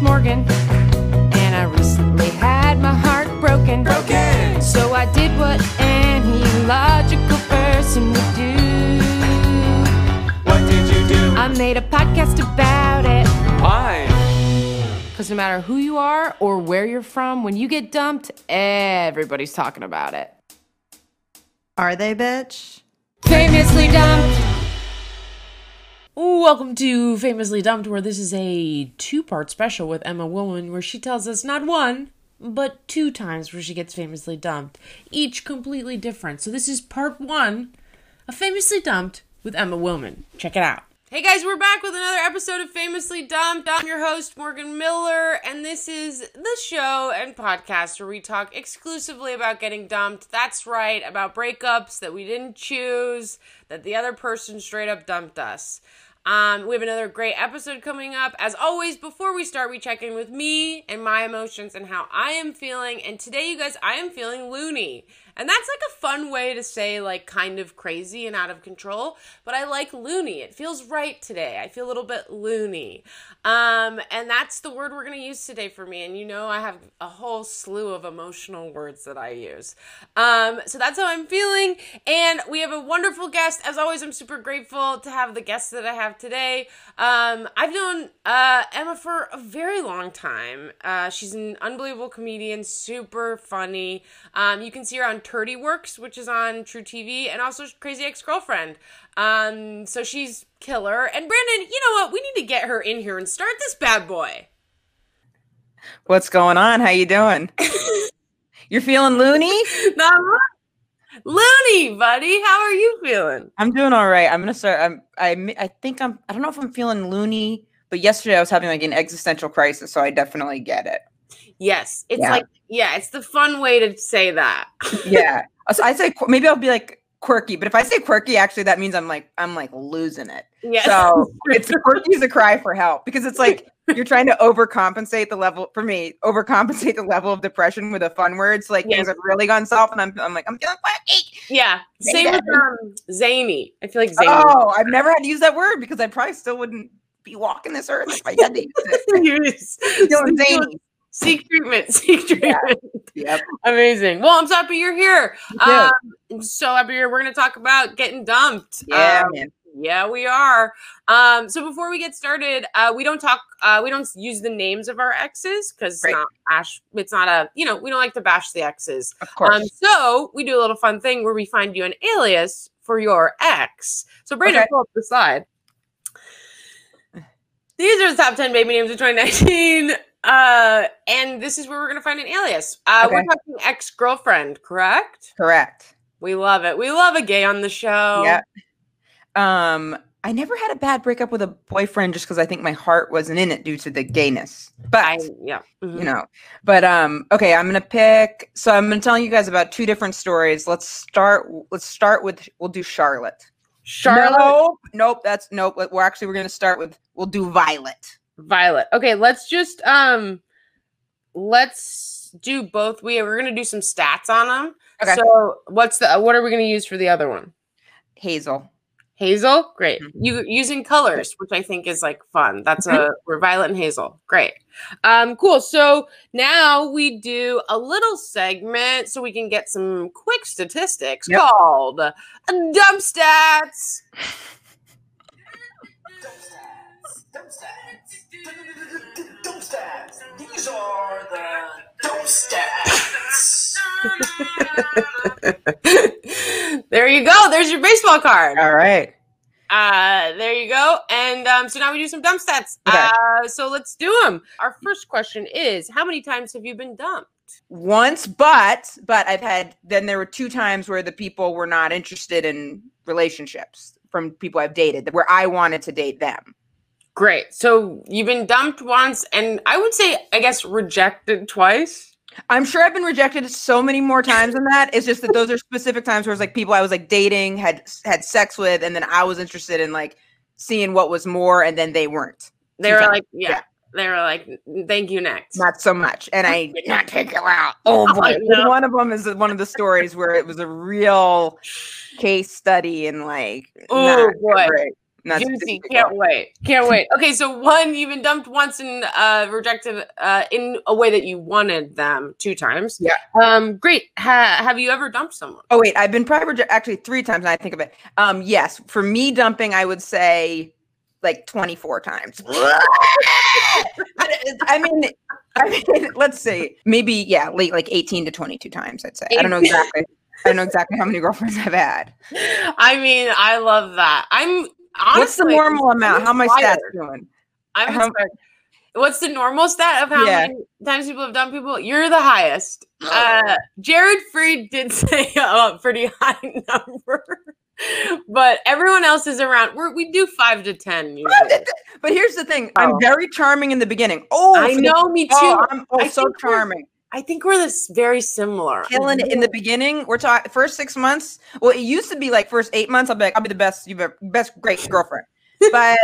name's Morgan, and I recently had my heart broken. Broken. So I did what any logical person would do. What did you do? I made a podcast about it. Why? Because no matter who you are or where you're from, when you get dumped, everybody's talking about it. Are they, bitch? Famously dumped. Welcome to Famously Dumped, where this is a two part special with Emma Willmann, where she tells us not one, but two times where she gets famously dumped, each completely different. So this is part one of Famously Dumped with Emma Willmann. Check it out. Hey guys, we're back with another episode of Famously Dumped. I'm your host, Morgan Miller, and this is the show and podcast where we talk exclusively about getting dumped. That's right, about breakups that we didn't choose, that the other person straight up dumped us. Um, we have another great episode coming up. As always, before we start, we check in with me and my emotions and how I am feeling. And today, you guys, I am feeling loony. And that's like a fun way to say, like, kind of crazy and out of control. But I like loony. It feels right today. I feel a little bit loony. Um, and that's the word we're going to use today for me. And you know, I have a whole slew of emotional words that I use. Um, so that's how I'm feeling. And we have a wonderful guest. As always, I'm super grateful to have the guests that I have today. Um, I've known uh, Emma for a very long time. Uh, she's an unbelievable comedian, super funny. Um, you can see her on Turdy Works, which is on truTV, and also Crazy Ex Girlfriend. Um, so she's killer. And Brandon, you know what? We need to get her in here and start this bad boy. What's going on? How you doing? You're feeling loony? Not. Loony, buddy. How are you feeling? I'm doing all right. I'm gonna start. I'm. I. I think I'm. I don't know if I'm feeling loony, but yesterday I was having like an existential crisis, so I definitely get it. Yes. It's Yeah. like, yeah, it's the fun way to say that. Yeah. So I say maybe I'll be like quirky, but if I say quirky, actually that means I'm like I'm like losing it. Yeah. So it's quirky is a cry for help because it's like you're trying to overcompensate the level for me, overcompensate the level of depression with a fun word. So like Yes. things have really gone soft, and I'm I'm like I'm feeling quirky. yeah. Same with um, zany. I feel like zany. Oh, I've never had to use that word because I probably still wouldn't be walking this earth if I had to use it. Feeling zany. Seek treatment. Seek treatment. Yep. Amazing. Well, I'm so happy you're here. Um, I'm so happy you're. We're going to talk about getting dumped. Yeah, Um, man. Yeah, we are. Um, so before we get started, uh, we don't talk. Uh, we don't use the names of our exes because it's Right. ash. It's not a. You know, we don't like to bash the exes. Of course. Um, so we do a little fun thing where we find you an alias for your ex. So Brandon, Okay. pull up the slide. These are the top 10 baby names of 2019. Uh, and this is where we're going to find an alias. Uh, We're talking ex girlfriend, correct? Correct. We love it. We love a gay on the show. Yeah. Um, I never had a bad breakup with a boyfriend just because I think my heart wasn't in it due to the gayness. But I, yeah. mhm. you know, but um, okay, I'm gonna pick. So I'm gonna tell you guys about two different stories. Let's start. Let's start with. We'll do Charlotte. Charlotte Nope. Nope. That's nope. We're actually we're gonna start with. We'll do Violet. Violet. Okay, let's just um let's do both. We we're gonna do some stats on them. Okay. So what's the what are we gonna use for the other one? Hazel. Hazel, great. Mhm. You using colors, which I think is like fun. That's Mm-hmm. a we're violet and hazel. Great. Um, cool. So now we do a little segment so we can get some quick statistics Yep. called dump stats. Dump stats. Dump stats. These are the dump stats. there you go. There's your baseball card. All right. Uh, there you go. And um, so now we do some dump stats. Okay. Uh, so let's do them. Our first question is: How many times have you been dumped? Once, but but I've had. Then there were two times where the people were not interested in relationships from people I've dated, where I wanted to date them. Great. So you've been dumped once, and I would say, I guess, rejected twice. I'm sure I've been rejected so many more times than that. It's just that those are specific times where it's like people I was like dating, had had sex with, and then I was interested in like seeing what was more, and then they weren't. They were like, yeah. Yeah. They were like, thank you, next. Not so much, and I did not take it out. Oh boy! no. One of them is one of the stories where it was a real case study and like. Oh, boy. great. And Juicy. Can't wait. Can't wait. Okay, so one, you've been dumped once and uh, rejected uh, in a way that you wanted them two times. Yeah. Um, great. Ha- have you ever dumped someone? Oh wait, I've been probably rejected actually three times. Now I think of it. Um, yes, for me dumping, I would say like twenty four times. I mean, I mean, let's see, maybe yeah, late like eighteen to twenty two times. I'd say. I don't know exactly. I don't know exactly how many girlfriends I've had. I mean, I love that. I'm honestly, What's the normal amount? How my stats doing? I'm how- What's the normal stat of how Yeah. many times people have done people? You're the highest. Uh, Jared Freid did say a pretty high number, but everyone else is around. We're, we do five to ten. Usually. But here's the thing: Oh. I'm very charming in the beginning. Oh, I for the- know, me too. Oh, I'm oh, so charming. I think we're this very similar. killing it in the beginning. We're talking first six months. Well, it used to be like first eight months. I'll be like, I'll be the best you've ever, best great girlfriend. But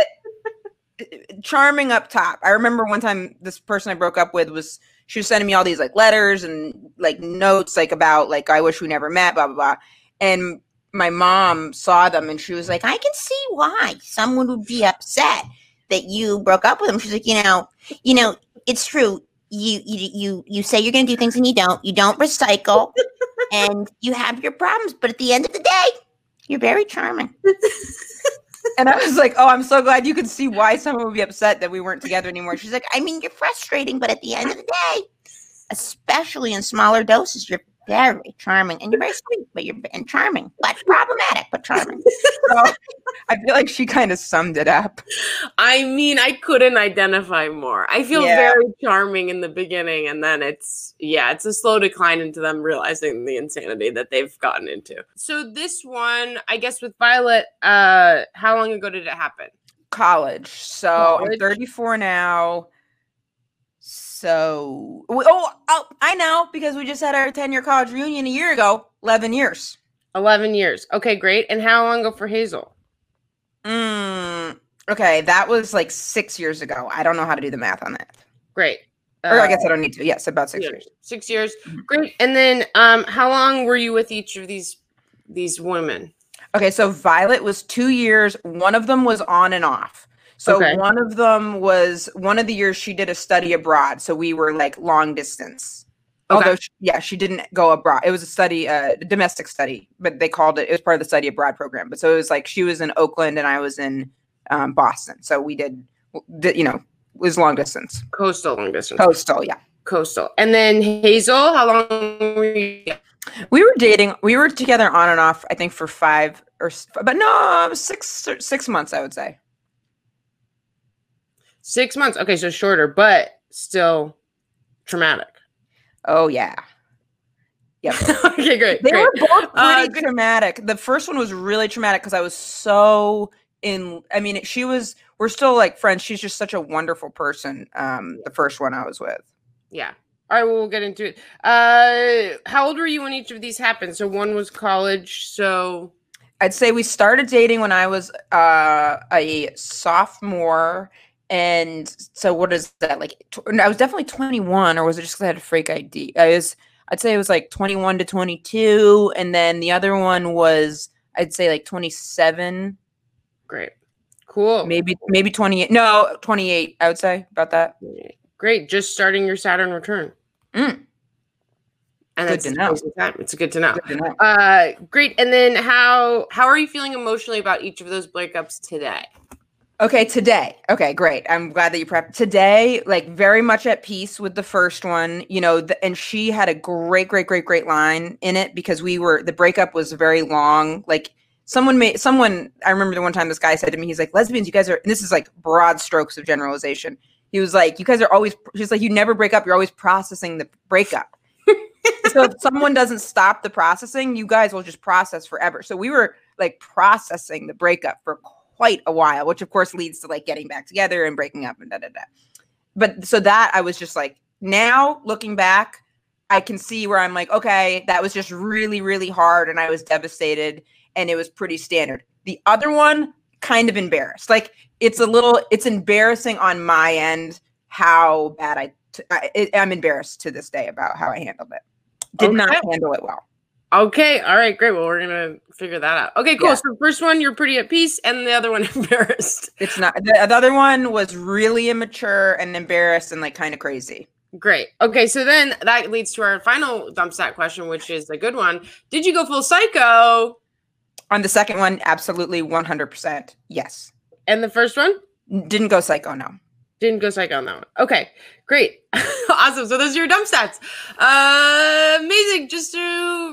uh, charming up top. I remember one time this person I broke up with was she was sending me all these like letters and like notes like about like I wish we never met, blah blah blah. And my mom saw them and she was like, I can see why someone would be upset that you broke up with him. She's like, you know, you know, it's true. You you you you say you're going to do things and you don't. You don't recycle, and you have your problems. But at the end of the day, you're very charming. and I was like, oh, I'm so glad you could see why someone would be upset that we weren't together anymore. She's like, I mean, you're frustrating, but at the end of the day, especially in smaller doses, you're very charming, and you're very sweet, but you're and charming, but problematic, but charming. So I feel like she kind of summed it up. I mean, I couldn't identify more. I feel Yeah. very charming in the beginning, and then it's yeah, it's a slow decline into them realizing the insanity that they've gotten into. So this one, I guess, with Violet, uh, how long ago did it happen? college. So College? I'm 34 now. So oh, oh, I know because we just had our 10 year college reunion a year ago. 11 years. Eleven years. Okay, great. And how long ago for Hazel? Mm, okay, that was like six years ago. I don't know how to do the math on that. Great. Or I Uh, guess I don't need to. Yes, about six yeah, years. Six years. Mhm. Great. And then, um, how long were you with each of these these women? Okay, so Violet was two years. One of them was on and off. So Okay. one of them was one of the years she did a study abroad. So we were like long distance. Okay. Although, she, yeah, she didn't go abroad. It was a study, uh, a domestic study, but they called it. It was part of the study abroad program. But so it was like she was in Oakland and I was in um, Boston. So we did, you know, it was long distance, Coastal long distance. coastal. Yeah, Coastal. And then Hazel, how long were you? we were dating. We were together on and off. I think for five or, but no, six six months. I would say. Six months. Okay, so shorter, but still traumatic. Oh yeah. Yep. okay, great. They great. were both Uh, pretty good- traumatic. The first one was really traumatic because I was so in. I mean, she was. We're still like friends. She's just such a wonderful person. Um, the first one I was with. Yeah. All right, well, we'll get into it. Uh, how old were you when each of these happened? So one was college. So I'd say we started dating when I was uh, a sophomore. And so, what is that like? I was definitely 21, or was it just because I had a fake ID? I was, I'd say it was like 21 to 22. And then the other one was, I'd say like 27, great, cool, maybe, maybe 28. No, 28, I would say about that. great. Just starting your Saturn return. Mm. And Good that's to know. It's good to know. Good to know. Uh, great. And then how how are you feeling emotionally about each of those breakups today? Okay, today. Okay, great. I'm glad that you prepped. Today, like very much at peace with the first one, you know, the, and she had a great, great, great, great line in it because we were the breakup was very long. Like someone made someone. I remember the one time this guy said to me, he's like, "Lesbians, you guys are." And this is like broad strokes of generalization. He was like, "You guys are always." He's like, "You never break up. You're always processing the breakup." so if someone doesn't stop the processing, you guys will just process forever. So we were like processing the breakup for quite a while, which of course leads to like getting back together and breaking up and da da da. But so that I was just like, now looking back, I can see where I'm like, okay, that was just really, really hard and I was devastated and it was pretty standard. The other one, kind of embarrassed. Like it's a little, it's embarrassing on my end how bad I, t- I it, I'm embarrassed to this day about how I handled it. Did not handle it well. Okay, all right, great. Well, we're gonna figure that out. Okay, cool. Yeah. So first one, you're pretty at peace, and the other one embarrassed. It's not the, the other one was really immature and embarrassed and like kind of crazy. Great. Okay, so then that leads to our final dump stat question, which is a good one. Did you go full psycho? On the second one, absolutely 100%. Yes. And the first one Didn't go psycho, no. Didn't go psycho on that one. Okay, great, awesome. So those are your dump stats. Uh, amazing. Just to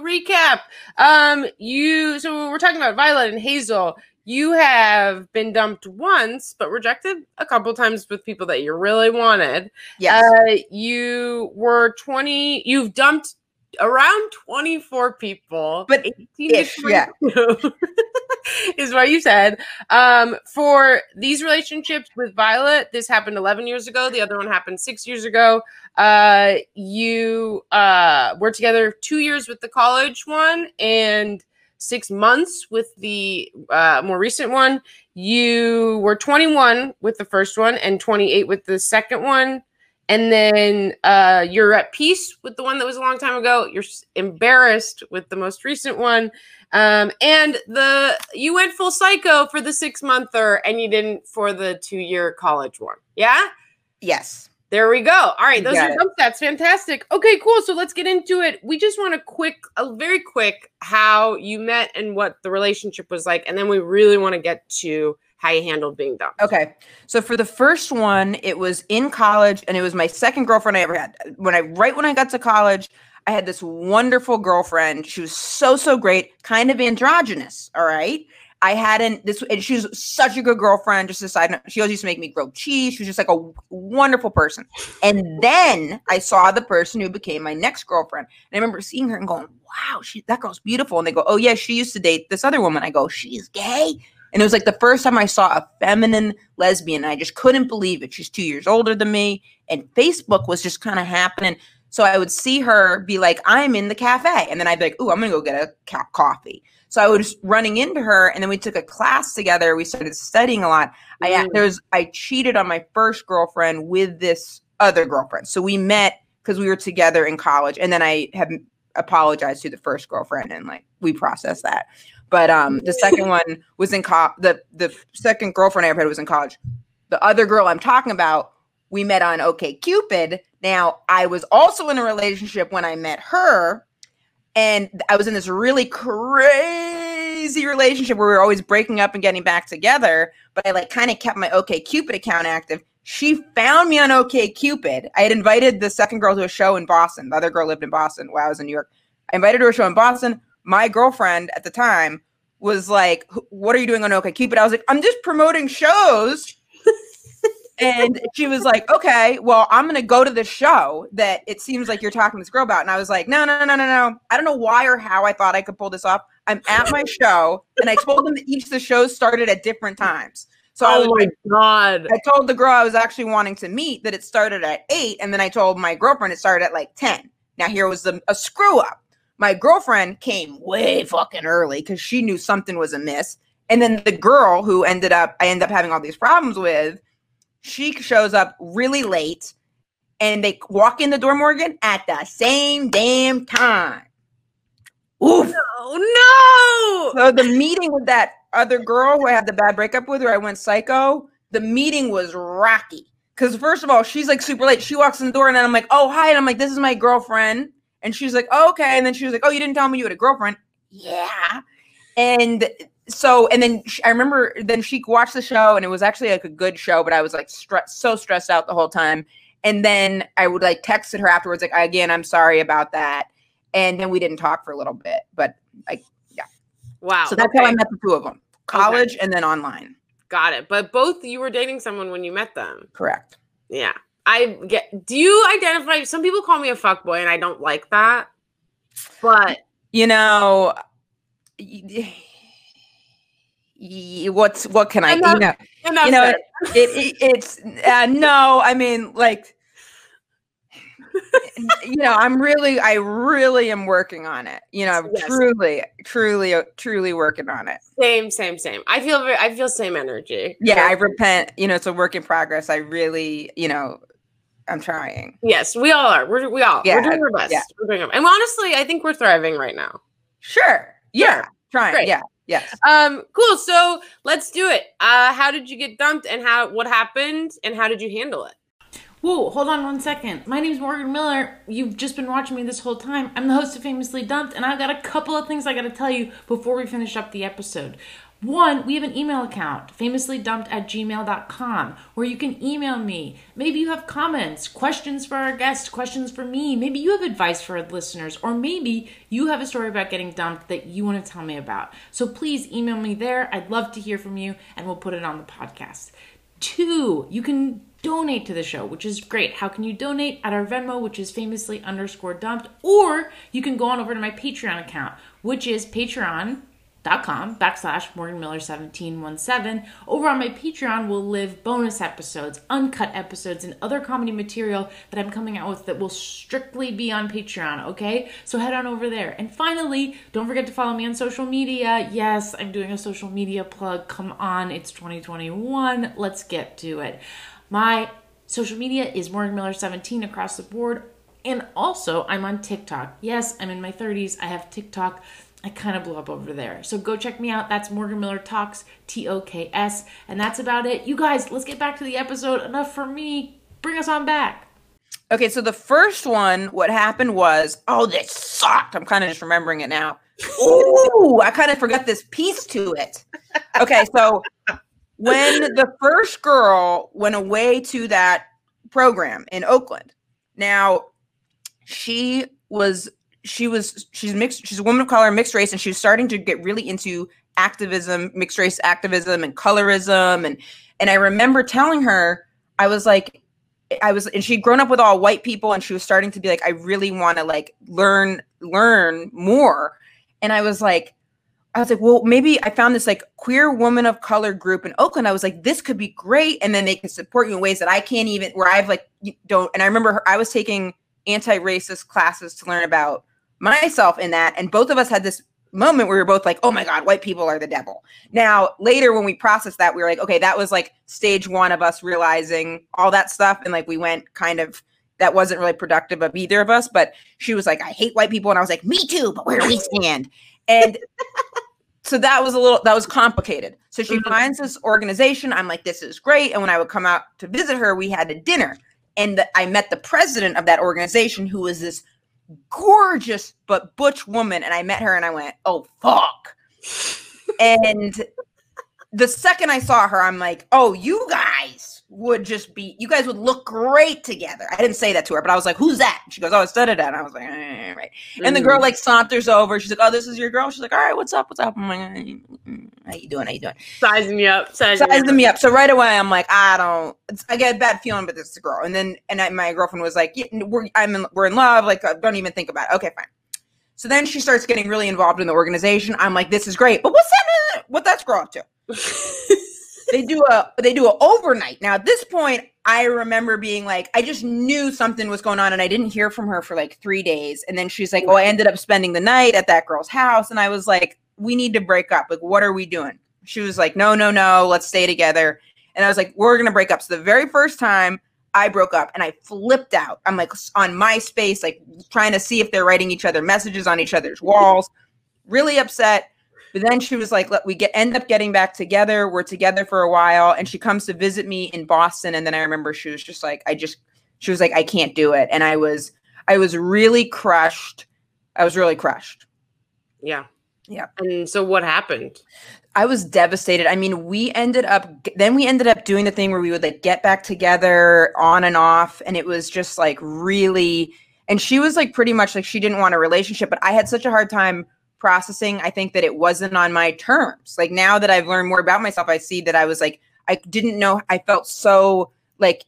recap, um, you so we're talking about Violet and Hazel. You have been dumped once, but rejected a couple times with people that you really wanted. Yes. Uh, you were 20, you've dumped around 24 people, But 18 to ish, yeah. is what you said. Um, for these relationships with Violet, this happened 11 years ago. The other one happened six years ago. Uh, you uh, were together two years with the college one and six months with the uh, more recent one. You were 21 with the first one and 28 with the second one. And then uh, you're at peace with the one that was a long time ago. You're embarrassed with the most recent one. Um, and the you went full psycho for the six monther and you didn't for the two year college one. Yeah? yes. There we go. All right, those are it. dump stats. Fantastic. Okay, cool. So let's get into it. We just want a quick, a very quick, how you met and what the relationship was like, and then we really want to get to how you handled being dumped. Okay. So for the first one, it was in college and it was my second girlfriend I ever had. When I right when I got to college, I had this wonderful girlfriend. She was so so great, kind of androgynous, all right? I hadn't this and she was such a good girlfriend. Just note, she always used to make me grilled cheese. She was just like a wonderful person. And then I saw the person who became my next girlfriend. And I remember seeing her and going, "Wow, she that girl's beautiful." And they go, "Oh yeah, she used to date this other woman." I go, "She's gay." And it was like the first time I saw a feminine lesbian. And I just couldn't believe it. She's two years older than me. And Facebook was just kind of happening. So I would see her be like, I'm in the cafe. And then I'd be like, ooh, I'm going to go get a ca- coffee. So I was running into her. And then we took a class together. We started studying a lot. I Mm. there was I cheated on my first girlfriend with this other girlfriend. So we met because we were together in college. And then I have apologized to the first girlfriend and like we processed that. But um the second one was in co- the the second girlfriend I ever had was in college. The other girl I'm talking about, we met on OK Cupid. Now I was also in a relationship when I met her, and I was in this really crazy relationship where we were always breaking up and getting back together. But I like kind of kept my OK Cupid account active. She found me on OK Cupid. I had invited the second girl to a show in Boston. The other girl lived in Boston while I was in New York. I invited her to a show in Boston. My girlfriend at the time was like, "What are you doing on OK Cupid?" I was like, "I'm just promoting shows." and she was like, "Okay, well, I'm gonna go to the show that it seems like you're talking to this girl about." And I was like, "No, no, no, no, no. I don't know why or how I thought I could pull this off. I'm at my show, and I told them that each of the shows started at different times. So I oh was Oh my god. I told the girl I was actually wanting to meet that it started at eight, and then I told my girlfriend it started at like ten. Now here was the, a screw up. My girlfriend came way fucking early because she knew something was amiss, and then the girl who ended up I ended up having all these problems with, she shows up really late, and they walk in the door, Morgan, at the same damn time. Oof. Oh no! So the meeting with that other girl who I had the bad breakup with, where I went psycho, the meeting was rocky. Because first of all, she's like super late. She walks in the door, and then I'm like, "Oh hi," and I'm like, "This is my girlfriend," and she's like, oh, "Okay," and then she was like, "Oh, you didn't tell me you had a girlfriend." Yeah, and so and then sh I remember then she watched the show, and it was actually like a good show, but I was like stre- so stressed out the whole time. And then I would like texted her afterwards, like, "Again, I'm sorry about that." And then we didn't talk for a little bit, but like, yeah. Wow. so that's how I met the two of them college and then online. Got it. But both you were dating someone when you met them. Correct. Yeah. I get do you identify some people call me a fuckboy and I don't like that. But You know, what's what can I? I'm You know, enough you know it, it, it's uh, no. I mean, like, you know, I'm really, I really am working on it. You know, I'm Yes. truly, truly, truly working on it. same, same, same. I feel I feel same energy. Yeah, I repent. You know, it's a work in progress. I really, you know, I'm trying. Yes, we all are. We're we all Yeah, we're doing our best. yeah. We're doing our, best. and honestly, I think we're thriving right now. Sure. Yeah. Trying. Great. Yeah. Yes. Um, cool. So let's do it. Uh, how did you get dumped, and how what happened, and how did you handle it? Whoa, hold on one second. My name's Morgan Miller. You've just been watching me this whole time. I'm the host of Famously Dumped, and I've got a couple of things I gotta tell you before we finish up the episode. One, we have an email account, famouslydumped at gmail.com, where you can email me. Maybe you have comments, questions for our guests, questions for me. Maybe you have advice for our listeners, or maybe you have a story about getting dumped that you want to tell me about. So please email me there. I'd love to hear from you, and we'll put it on the podcast. Two, you can donate to the show, which is great. How can you donate? At our Venmo, which is famously underscore dumped, or you can go on over to my Patreon account, which is patreon.com backslash Morgan Miller 1717. Over on my Patreon will live bonus episodes, uncut episodes, and other comedy material that I'm coming out with that will strictly be on Patreon, okay? So head on over there. And finally, don't forget to follow me on social media. Yes, I'm doing a social media plug. Come on, it's 2021. Let's get to it. My social media is Morgan Miller 17 across the board. And also, I'm on TikTok. Yes, I'm in my 30s. I have TikTok. I kind of blew up over there. So go check me out. That's Morgan Miller Talks, T O K S. And that's about it. You guys, let's get back to the episode. Enough for me. Bring us on back. Okay, so the first one, what happened was, oh, this sucked. I'm kind of just remembering it now. Ooh, I kind of forgot this piece to it. Okay, so when the first girl went away to that program in Oakland, now she was she was she's mixed she's a woman of color mixed race and she was starting to get really into activism mixed race activism and colorism. And and i remember telling her i was like i was and she'd grown up with all white people and she was starting to be like i really want to like learn learn more. And i was like i was like well maybe i found this like queer woman of color group in oakland. I was like this could be great and then they can support you in ways that i can't even where i've like don't and i remember her, i was taking anti-racist classes to learn about myself in that and both of us had this moment where we were both like oh my god white people are the devil. Now later when we processed that we were like okay that was like stage one of us realizing all that stuff and like we went kind of that wasn't really productive of either of us but she was like i hate white people and i was like me too but where do we stand? And so that was a little that was complicated. So she Mhm. finds this organization. I'm like this is great and when i would come out to visit her we had a dinner. And the, i met the president of that organization who was this gorgeous but butch woman and i met her and i went oh fuck. And the second i saw her i'm like oh you guys would just be you guys would look great together i didn't say that to her but i was like who's that she goes oh it's da da da and i was like eh, right and the girl like saunters over she's like oh this is your girl she's like all right what's up what's up I'm like, "Mm, how you doing how you doing sizing me up, sizing me sizing me up. So right away, I'm like, I don't. It's, I get a bad feeling, but this is a girl. And then, and I, my girlfriend was like, yeah, we're I'm in, we're in love. Like, uh, don't even think about it. Okay, fine. So then she starts getting really involved in the organization. I'm like, this is great, but what's that? What that's girl up to? they do a they do a overnight. Now at this point, I remember being like, I just knew something was going on, and I didn't hear from her for like three days. And then she's like, Oh, I ended up spending the night at that girl's house, and I was like, We need to break up. Like, what are we doing? She was like, No, no, no, let's stay together. And I was like, We're gonna break up. So the very first time I broke up and I flipped out. I'm like on MySpace, like trying to see if they're writing each other messages on each other's walls. Really upset. But then she was like, "Let we get end up getting back together. We're together for a while." And she comes to visit me in Boston. And then I remember she was just like, "I just," she was like, "I can't do it." And I was, I was really crushed. I was really crushed. Yeah. Yeah. And so what happened? I was devastated. I mean, we ended up then we ended up doing the thing where we would like get back together on and off and it was just like really and she was like pretty much like she didn't want a relationship, but I had such a hard time processing I think that it wasn't on my terms. Like now that I've learned more about myself, I see that I was like I didn't know I felt so like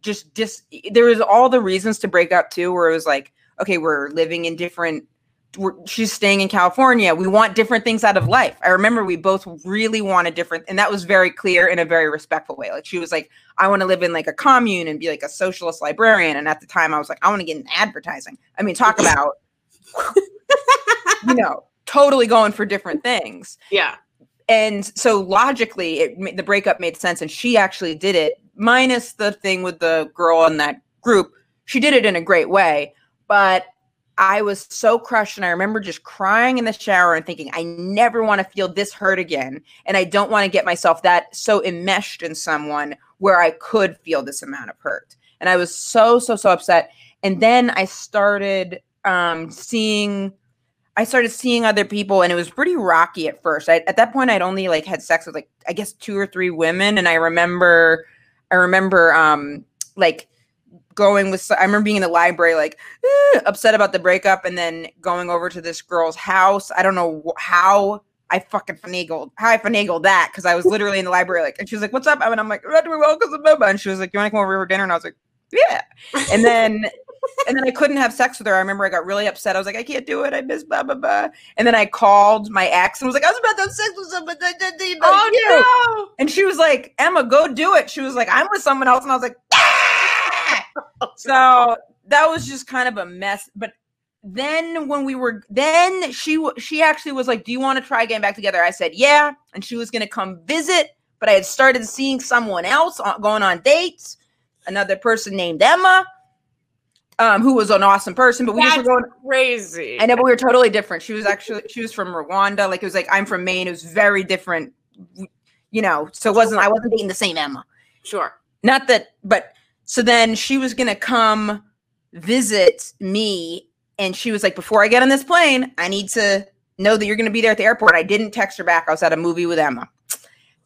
just just there was all the reasons to break up too where it was like okay, we're living in different we're, she's staying in California. We want different things out of life. I remember we both really wanted different, and that was very clear in a very respectful way. Like she was like, I want to live in like a commune and be like a socialist librarian. And at the time, I was like, I want to get in advertising. I mean, talk about, you know, totally going for different things. Yeah. And so logically, it the breakup made sense, and she actually did it. Minus the thing with the girl in that group, she did it in a great way. But I was so crushed. And I remember just crying in the shower and thinking, I never want to feel this hurt again. And I don't want to get myself that so enmeshed in someone where I could feel this amount of hurt. And I was so, so, so upset. And then I started um, seeing I started seeing other people and it was pretty rocky at first. I, at that point I'd only like had sex with like I guess two or three women and I remember I remember um like going with I remember being in the library like eh, upset about the breakup and then going over to this girl's house. I don't know how I fucking finagled how I finagled that because I was literally in the library like and she was like what's up and I'm like I'm not doing well because Bubba and she was like you want to come over for dinner and I was like yeah and then and then I couldn't have sex with her. I remember I got really upset. I was like, I can't do it. I miss blah blah blah. And then I called my ex and was like, I was about to have sex with someone. da- Oh you." no! And she was like, Emma, go do it. She was like, I'm with someone else, and I was like, "Ah!" so that was just kind of a mess. But then when we were, then she she actually was like, Do you want to try getting back together? I said, Yeah, and she was gonna come visit. But I had started seeing someone else on, going on dates. Another person named Emma um, who was an awesome person, but we just were going. crazy. I know, but we were totally different. She was actually she was from Rwanda. Like it was like I'm from Maine. It was very different, you know. So it wasn't I wasn't dating the same Emma. Sure. Not that, but so then she was gonna come visit me, and she was like, before I get on this plane, I need to know that you're gonna be there at the airport. I didn't text her back. I was at a movie with Emma,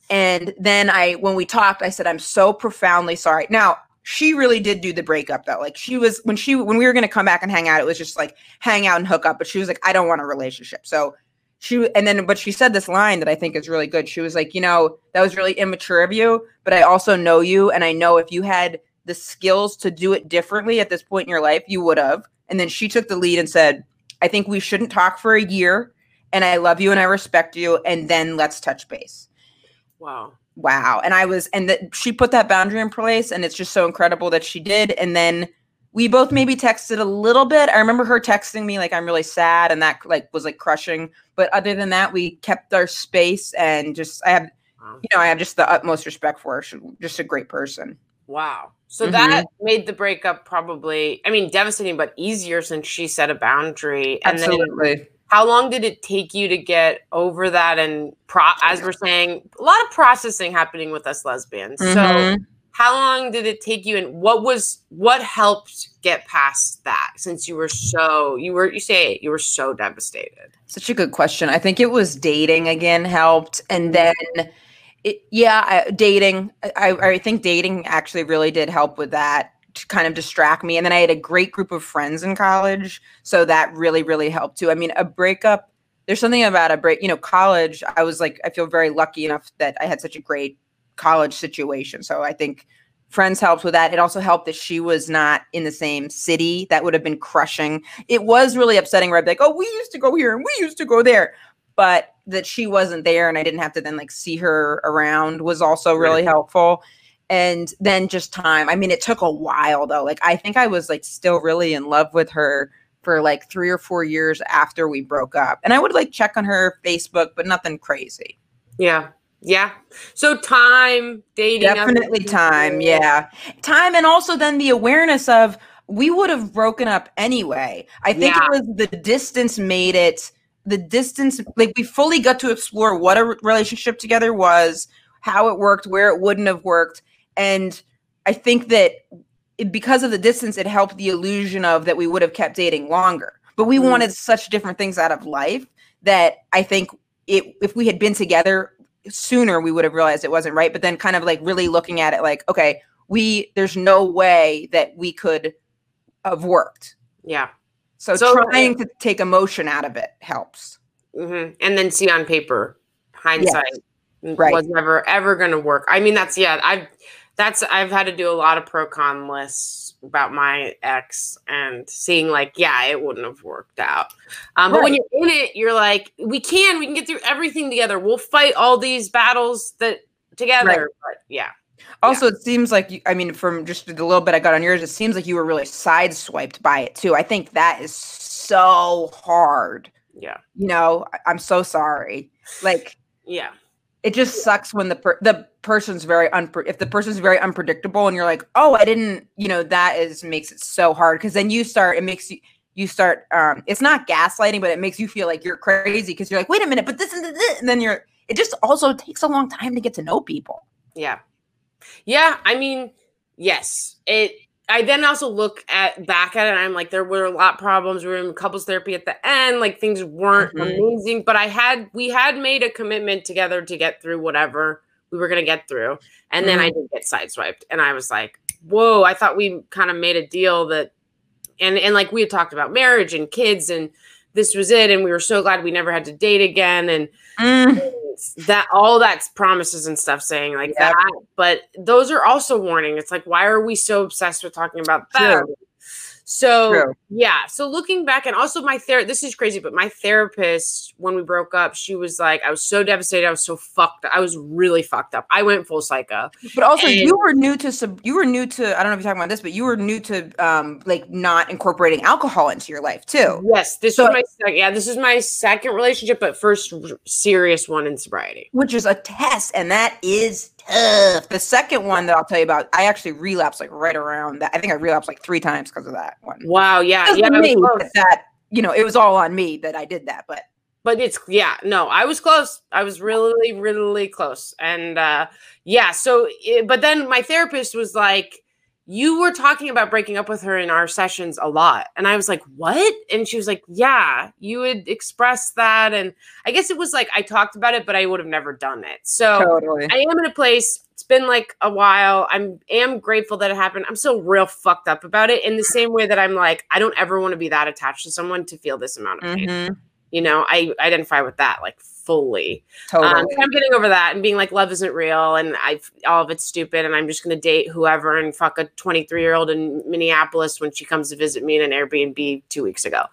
and then I when we talked, I said, I'm so profoundly sorry. Now she really did do the breakup though. Like she was when she when we were gonna come back and hang out, it was just like hang out and hook up. But she was like, I don't want a relationship. So she and then but she said this line that I think is really good. She was like, you know, that was really immature of you, but I also know you, and I know if you had the skills to do it differently at this point in your life, you would have. And then she took the lead and said, I think we shouldn't talk for a year, and I love you and I respect you, and then let's touch base Wow. Wow. And i was and that she put that boundary in place and it's just so incredible that she did. And then we both maybe texted a little bit. I remember her texting me like i'm really sad and that like was like crushing. But other than that we kept our space and just i have you know i have just the utmost respect for her. She's just a great person. Wow. So Mhm. that made the breakup probably, I mean, devastating, but easier since she set a boundary. And then absolutely how long did it take you to get over that? And pro- as we're saying, a lot of processing happening with us lesbians. So Mhm. how long did it take you and what was what helped get past that since you were so you were you say it, you were so devastated Such a good question. I think it was dating again helped, and then it, yeah, I, dating. I, I think dating actually really did help with that to kind of distract me. And then I had a great group of friends in college, so that really really helped too. I mean, a breakup. There's something about a break. You know, college. I was like, I feel very lucky enough that I had such a great college situation. So I think friends helped with that. It also helped that she was not in the same city. That would have been crushing it was really upsetting where I'd be like, oh, we used to go here and we used to go there. But that she wasn't there and I didn't have to then like see her around was also really helpful. And then just time. I mean, it took a while though. Like I think I was like still really in love with her for like three or four years after we broke up. And I would like check on her Facebook, but nothing crazy. yeah yeah so time dating Definitely time. Yeah. Time and also then the awareness of we would have broken up anyway. I think Yeah. it was the distance made it the distance like we fully got to explore what a relationship together was, how it worked, where it wouldn't have worked. And I think that it, because of the distance, it helped the illusion of that we would have kept dating longer. But we Mm. wanted such different things out of life that I think it if we had been together sooner we would have realized it wasn't right. But then kind of like really looking at it like okay we there's no way that we could have worked. Yeah. So, So- trying to take emotion out of it helps. Hmm and then see on paper hindsight n- Right. was never ever going to work. I mean that's yeah i've that's i've had to do a lot of pro con lists about my ex and seeing like yeah it wouldn't have worked out. Um, but when you're in it you're like we can we can get through everything together. We'll fight all these battles that together. But yeah. Also it seems like you, i mean from just the little bit i got on yours it seems like you were really sideswiped by it too. I think that is so hard. Yeah. You know I- i'm so sorry. Like yeah it just sucks when the per- the person's very unpre- if the person's very unpredictable and you're like oh i didn't you know that is makes it so hard because then you start it makes you you start um it's not gaslighting but it makes you feel like you're crazy because you're like wait a minute but this and this and then you're it just also takes a long time to get to know people Yeah. Yeah, I mean, yes. It I then also look at back at it and I'm like, there were a lot of problems. We were in couples therapy at the end, like things weren't Mhm. amazing, but I had we had made a commitment together to get through whatever we were gonna get through. And then I did get sideswiped. And I was like, whoa, I thought we kind of made a deal that and and like we had talked about marriage and kids and this was it. And we were so glad we never had to date again. And Mm, that all that's promises and stuff saying like Yep. that but those are also warning it's like why are we so obsessed with talking about that True. So True. yeah so looking back and also my ther this is crazy but my therapist when we broke up she was like i was so devastated i was so fucked i was really fucked up i went full psycho. But also And- you were new to sub you were new to i don't know if you're talking about this but you were new to um like not incorporating alcohol into your life too. Yes this So- was my second yeah this is my second relationship but first r- serious one in sobriety. Which is a test and that is tough the second one that i'll tell you about i actually relapsed like right around that i think i relapsed like three times because of that one. Wow yeah yeah me, that you know it was all on me that i did that but but it's yeah no i was close i was really really close and uh yeah so it, but then my therapist was like you were talking about breaking up with her in our sessions a lot and i was like what and she was like yeah you would express that and i guess it was like i talked about it but i would have never done it so totally I am in a place. It's been like a while. I'm am grateful that it happened. I'm still real fucked up about it. In the same way that I'm like, I don't ever want to be that attached to someone to feel this amount of pain. Mhm, You know, I identify with that like fully. totally Um, so I'm getting over that and being like, love isn't real, and I all of it's stupid, and I'm just gonna date whoever and fuck a 23 year old in Minneapolis when she comes to visit me in an Airbnb two weeks ago.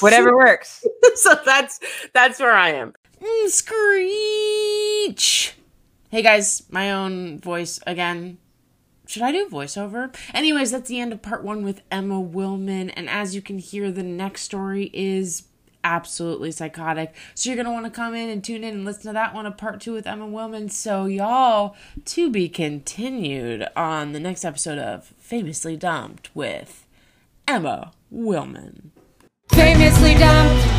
whatever works so that's that's where I am. Mm, screech. Hey guys, my own voice again. Should I do voiceover? Anyways, that's the end of part one with Emma Willmann. And as you can hear, the next story is absolutely psychotic. So you're going to want to come in and tune in and listen to that one of part two with Emma Willmann. So, y'all, to be continued on the next episode of Famously Dumped with Emma Willmann. Famously dumped.